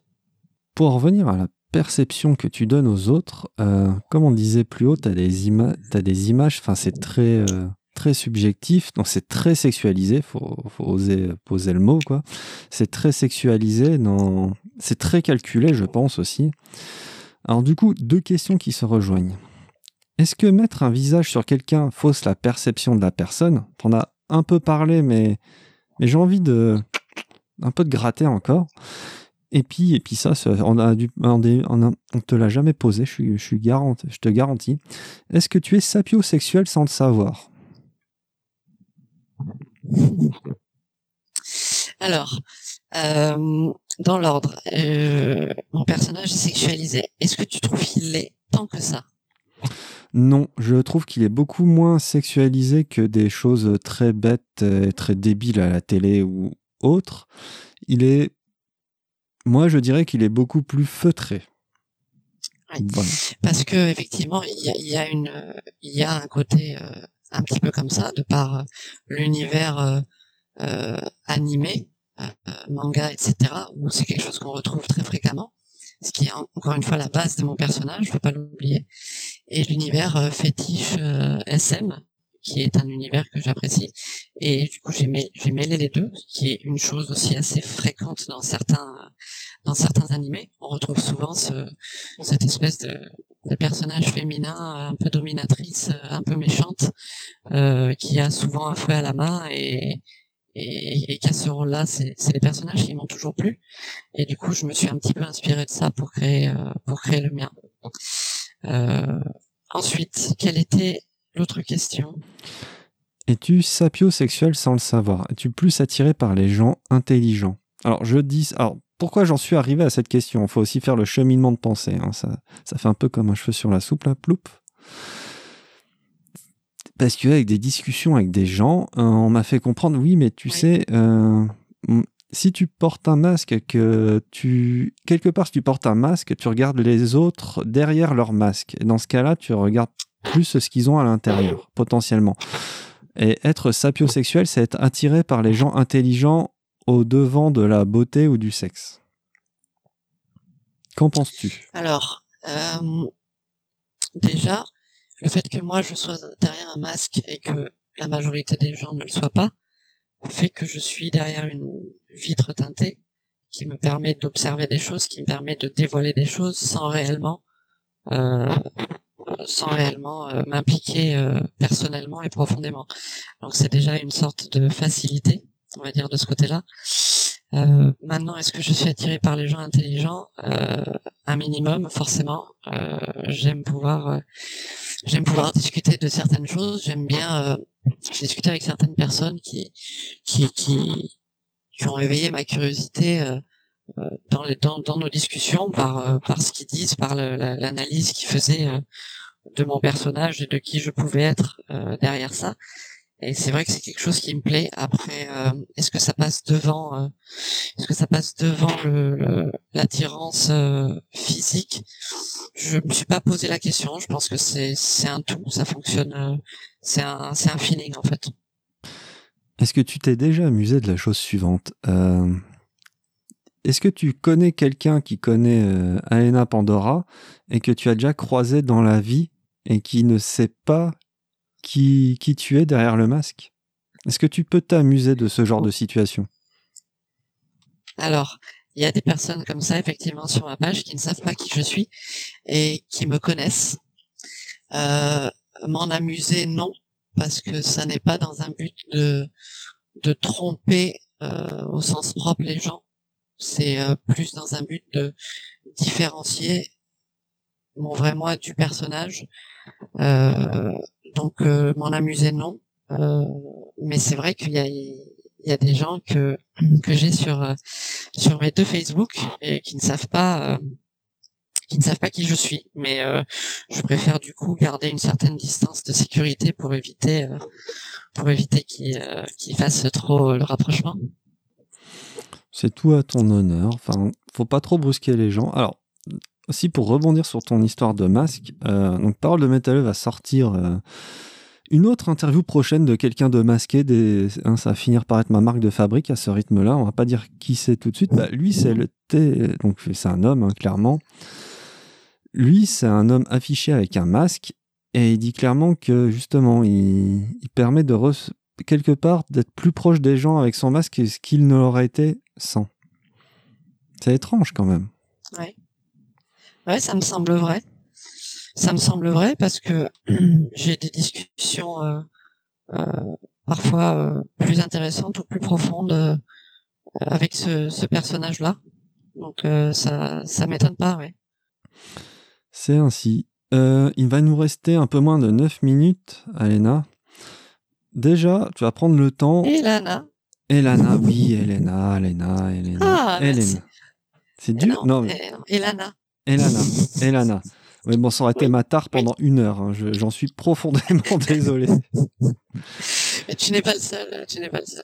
Pour en revenir à la perception que tu donnes aux autres, euh, comme on disait plus haut, tu as des, ima t'as des images, c'est très, euh, très subjectif, donc c'est très sexualisé, faut, faut oser poser le mot, quoi. C'est très sexualisé, c'est très calculé, je pense aussi. Alors du coup, deux questions qui se rejoignent. Est-ce que mettre un visage sur quelqu'un fausse la perception de la personne? T'en as un peu parlé, mais, mais j'ai envie de un peu de gratter encore. Et puis, et puis ça, on, a dû, on, a- te l'a jamais posé, je, suis, je, suis je te garantis. Est-ce que tu es sapiosexuel sans le savoir? Alors, euh, dans l'ordre, euh, mon personnage est sexualisé. Est-ce que tu trouves qu'il l'est tant que ça? Non, je trouve qu'il est beaucoup moins sexualisé que des choses très bêtes et très débiles à la télé ou autre. Il est. Moi, je dirais qu'il est beaucoup plus feutré. Voilà. parce que effectivement il y a, il y a une il y a un côté euh, un petit peu comme ça de par euh, l'univers euh, animé manga etc où c'est quelque chose qu'on retrouve très fréquemment ce qui est en- encore une fois la base de mon personnage faut pas l'oublier et l'univers fétiche SM qui est un univers que j'apprécie et du coup j'ai mê- j'ai mêlé les deux qui est une chose aussi assez fréquente dans certains dans certains animés on retrouve souvent ce cette espèce de, de personnage féminin un peu dominatrice, un peu méchante, euh, qui a souvent un fouet à la main et, et, et qui a ce rôle-là, c'est les personnages qui m'ont toujours plu. Et du coup, je me suis un petit peu inspiré de ça pour créer euh, pour créer le mien. Euh, ensuite, quelle était l'autre question Es-tu sapiosexuel sans le savoir? Es-tu plus attiré par les gens intelligents? Alors, je dis. Alors, pourquoi j'en suis arrivé à cette question? Il faut aussi faire le cheminement de pensée. hein. Ça, ça fait un peu comme un cheveu sur la soupe, là, ploup. Parce qu'avec des discussions avec des gens, euh, on m'a fait comprendre oui, mais tu Oui. sais, euh, si tu portes un masque, que tu. Quelque part, si tu portes un masque, tu regardes les autres derrière leur masque. Et dans ce cas-là, tu regardes plus ce qu'ils ont à l'intérieur, potentiellement. Et être sapiosexuel, c'est être attiré par les gens intelligents au devant de la beauté ou du sexe. Qu'en penses-tu? Alors, euh, déjà, le fait que moi je sois derrière un masque et que la majorité des gens ne le soient pas, fait que je suis derrière une vitre teintée qui me permet d'observer des choses, qui me permet de dévoiler des choses sans réellement, euh, sans réellement euh, m'impliquer euh, personnellement et profondément. Donc c'est déjà une sorte de facilité, on va dire de ce côté-là. Euh, maintenant, est-ce que je suis attirée par les gens intelligents? Euh, Un minimum, forcément. Euh, j'aime pouvoir, euh, j'aime pouvoir discuter de certaines choses. J'aime bien discuter avec certaines personnes qui, qui, qui, qui ont éveillé ma curiosité dans, les, dans, dans nos discussions par, euh, par ce qu'ils disent, par l'analyse qu'ils faisaient euh, de mon personnage et de qui je pouvais être euh, derrière ça. Et c'est vrai que c'est quelque chose qui me plaît. Après, euh, est-ce que ça passe devant euh, est-ce que ça passe devant le, l'attirance euh, physique? Je me suis pas posé la question. Je pense que c'est c'est un tout. Ça fonctionne. c'est un c'est un feeling en fait. Est-ce que tu t'es déjà amusé de la chose suivante? Est-ce que tu connais quelqu'un qui connaît euh, Alena Pandora et que tu as déjà croisé dans la vie et qui ne sait pas qui, qui tu es derrière le masque? Est-ce que tu peux t'amuser de ce genre de situation? Alors, il y a des personnes comme ça effectivement sur ma page qui ne savent pas qui je suis et qui me connaissent. Euh, M'en amuser, non, parce que ça n'est pas dans un but de de tromper euh, au sens propre les gens. C'est euh, plus dans un but de différencier mon vrai moi du personnage. Euh, donc euh, m'en amuser, non. Mais c'est vrai qu'il y a il y a des gens que que j'ai sur sur mes deux Facebook et qui ne savent pas qui ne savent pas qui je suis. Mais je préfère du coup garder une certaine distance de sécurité pour éviter euh, pour éviter qu'ils euh, fassent trop le rapprochement. C'est tout à ton honneur. Enfin, faut pas trop brusquer les gens. Alors, aussi pour rebondir sur ton histoire de masque, euh, Parole de Métalleux va sortir euh, une autre interview prochaine de quelqu'un de masqué. Hein, ça va finir par être ma marque de fabrique à ce rythme-là. On va pas dire qui c'est tout de suite. Bah, lui, c'est le T. Donc, c'est un homme, hein, clairement. Lui, c'est un homme affiché avec un masque. Et il dit clairement que justement, il, permet de quelque part d'être plus proche des gens avec son masque que ce qu'il ne l'aurait été sans. C'est étrange quand même. Ouais, ça me semble vrai. Ça me semble vrai parce que j'ai des discussions euh, euh, parfois euh, plus intéressantes ou plus profondes avec ce, ce personnage-là. Donc ça ça m'étonne pas, ouais. C'est ainsi. Il va nous rester un peu moins de 9 minutes, Alena. Déjà, tu vas prendre le temps. Et Lana. Elana, oui, Elena, Elena, Elena. Ah, merci. Elena. C'est dur? Non, mais eh non, et Lana. Elana, Elana. Oui, bon, ça aurait été ma tare pendant une heure. hein. Je- J'en suis profondément désolé. Mais tu n'es pas le seul, tu n'es pas le seul.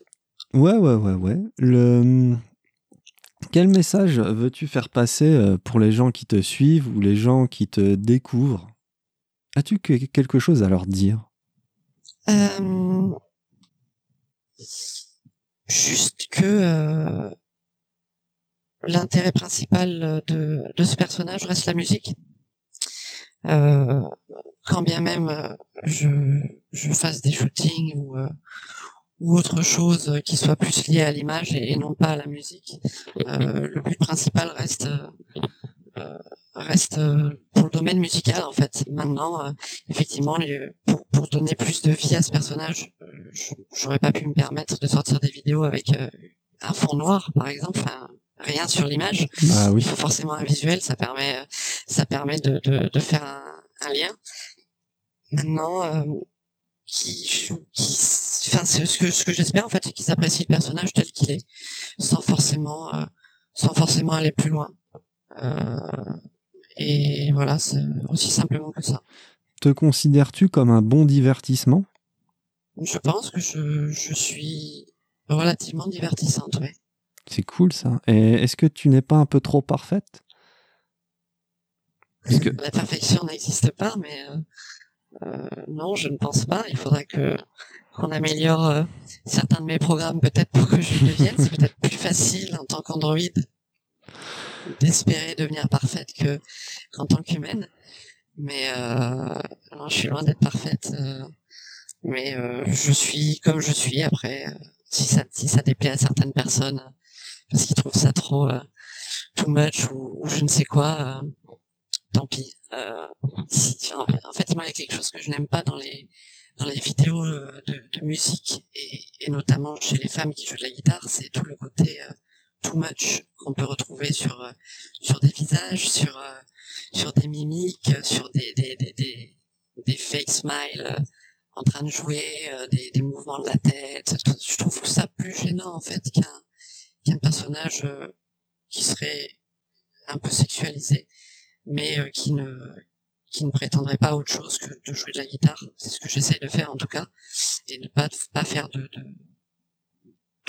Ouais, ouais, ouais, ouais. Le... Quel message veux-tu faire passer euh, pour les gens qui te suivent ou les gens qui te découvrent? As-tu que- quelque chose à leur dire? Euh, juste que euh, l'intérêt principal de, ce personnage reste la musique. Euh, quand bien même je, fasse des shootings ou, ou autre chose qui soit plus lié à l'image et, et non pas à la musique, le but principal reste reste euh, pour le domaine musical en fait. Maintenant, euh, effectivement, les- pour, pour donner plus de vie à ce personnage, euh, j'aurais pas pu me permettre de sortir des vidéos avec euh, un fond noir, par exemple, enfin, rien sur l'image. Ah Il oui. faut forcément un visuel, ça permet, euh, ça permet de, de, de faire un, un lien. Maintenant, euh, qui, qui, enfin, c'est ce que ce que j'espère en fait, c'est qu'ils apprécient le personnage tel qu'il est, sans forcément, euh, sans forcément aller plus loin. Euh, et voilà, c'est aussi simplement que ça. Te considères-tu comme un bon divertissement? Je pense que je, je suis relativement divertissante, oui. C'est cool ça. Et est-ce que tu n'es pas un peu trop parfaite? Parce que La perfection n'existe pas, mais euh, euh, non, je ne pense pas. Il faudra que qu'on améliore euh, certains de mes programmes peut-être pour que je devienne. C'est peut-être plus facile en tant qu'Android d'espérer devenir parfaite que qu'en tant qu'humaine. Mais euh, je suis loin d'être parfaite. euh, mais euh, je suis comme je suis. Après, si ça si ça déplaît à certaines personnes parce qu'ils trouvent ça trop too much ou, je ne sais quoi, tant pis. En, en fait, il y a quelque chose que je n'aime pas dans les dans les vidéos de, musique et, notamment chez les femmes qui jouent de la guitare, c'est tout le côté too much qu'on peut retrouver sur euh, sur des visages, sur euh, sur des mimiques, euh, sur des des des des, fake smiles en train de jouer, des, des mouvements de la tête. Je trouve ça plus gênant en fait qu'un qu'un personnage qui serait un peu sexualisé, mais qui ne qui ne prétendrait pas autre chose que de jouer de la guitare. C'est ce que j'essaie de faire en tout cas, et ne pas pas faire de, de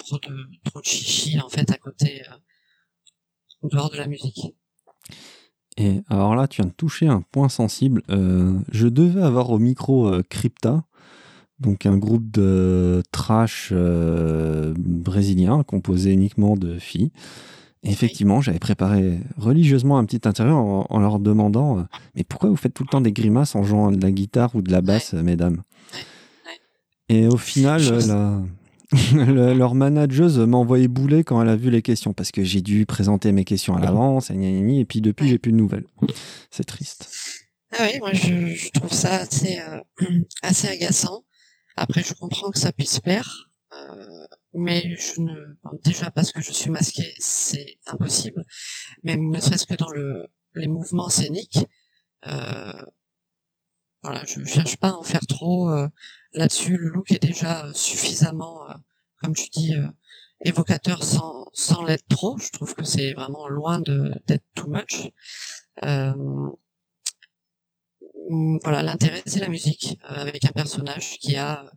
trop de trop de chichi en fait à côté euh, en dehors de la musique. Et alors là, tu viens de toucher un point sensible. Euh, je devais avoir au micro euh, Crypta, donc un groupe de trash euh, brésilien composé uniquement de filles. Et effectivement, j'avais préparé religieusement un petit interview en, en leur demandant Mais pourquoi vous faites tout le temps des grimaces en jouant de la guitare ou de la basse, mesdames? Et au final, la- le- leur manageuse m'a envoyé bouler quand elle a vu les questions parce que j'ai dû présenter mes questions à l'avance, et, puis depuis, Ouais. j'ai plus de nouvelles. C'est triste. Ah oui, moi je, je trouve ça assez euh, assez agaçant. Après, je comprends que ça puisse plaire, euh, mais je ne bon, déjà parce que je suis masqué, c'est impossible. Mais ne serait-ce que dans le les mouvements scéniques, euh, voilà, je cherche pas à en faire trop euh, là-dessus. Le look est déjà euh, suffisamment, euh, comme tu dis, euh, évocateur sans sans l'être trop. Je trouve que c'est vraiment loin d'être too much. Euh, voilà l'intérêt c'est la musique avec un personnage qui a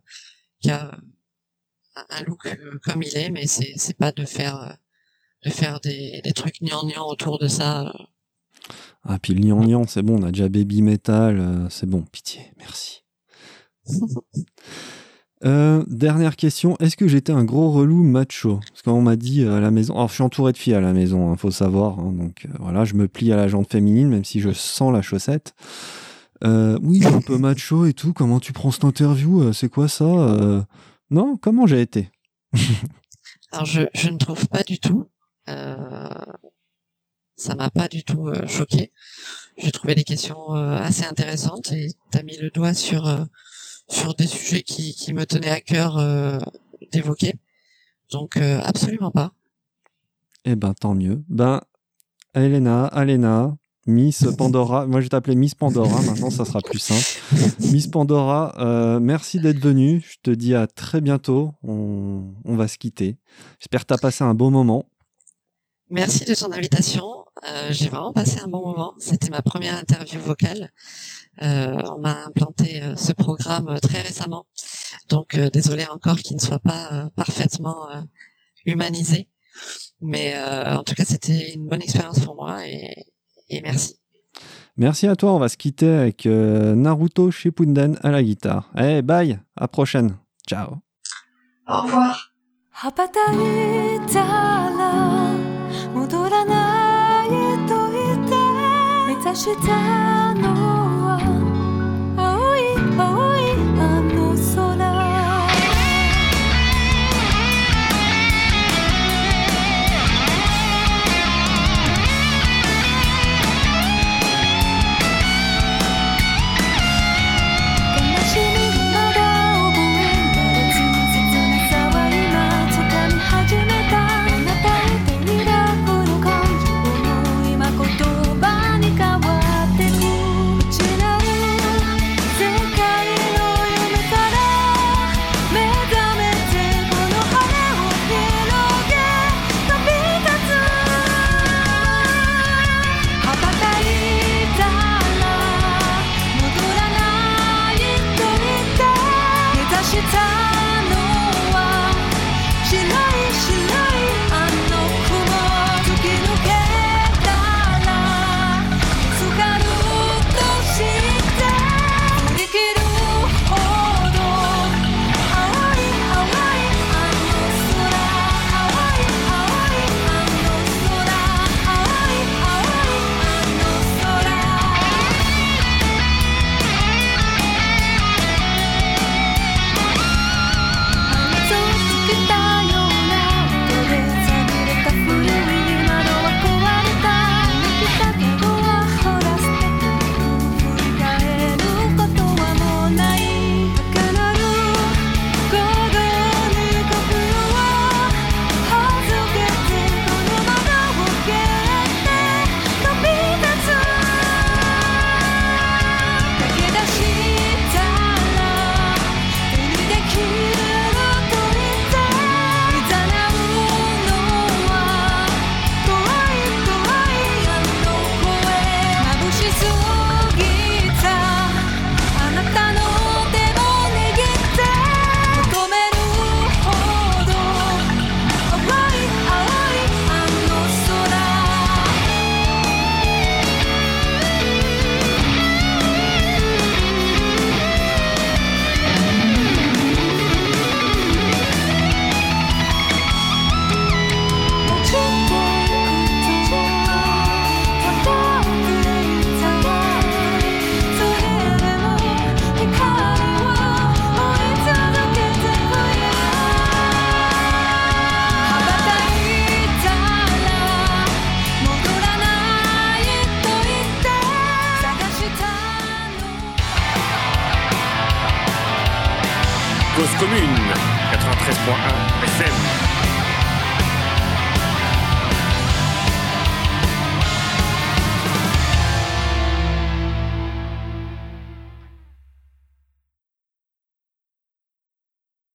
qui a un- look comme il est mais c'est pas de faire de faire des, des trucs gnangnang autour de ça. Ah, puis le gnangnan, c'est bon, on a déjà Baby Metal, euh, c'est bon, pitié, merci. Euh, dernière question, est-ce que j'étais un gros relou macho? Parce qu'on m'a dit euh, à la maison, alors je suis entouré de filles à la maison, hein, faut savoir, hein, donc voilà, je me plie à la jante féminine, même si je sens la chaussette. Oui, un peu macho et tout, comment tu prends cette interview C'est quoi ça Non, comment j'ai été? Alors je je ne trouve pas du tout ça m'a pas du tout euh, choqué j'ai trouvé des questions euh, assez intéressantes et t'as mis le doigt sur euh, sur des sujets qui qui me tenaient à cœur d'évoquer donc absolument pas Eh ben, tant mieux. Ben, Elena, Alena, Miss Pandora. Moi, je t'appelais Miss Pandora. Maintenant, ça sera plus simple. Miss Pandora, euh, merci d'être venue. Je te dis à très bientôt. On, on va se quitter. J'espère que tu as passé un beau moment. Merci de ton invitation. Euh, j'ai vraiment passé un bon moment. C'était ma première interview vocale. Euh, on m'a implanté euh, ce programme très récemment, donc désolé encore qu'il ne soit pas parfaitement humanisé. Mais en tout cas, c'était une bonne expérience pour moi et, merci. Merci à toi. On va se quitter avec Naruto Shippuden à la guitare. Allez, bye. À prochaine. Ciao. Au revoir. Ta noc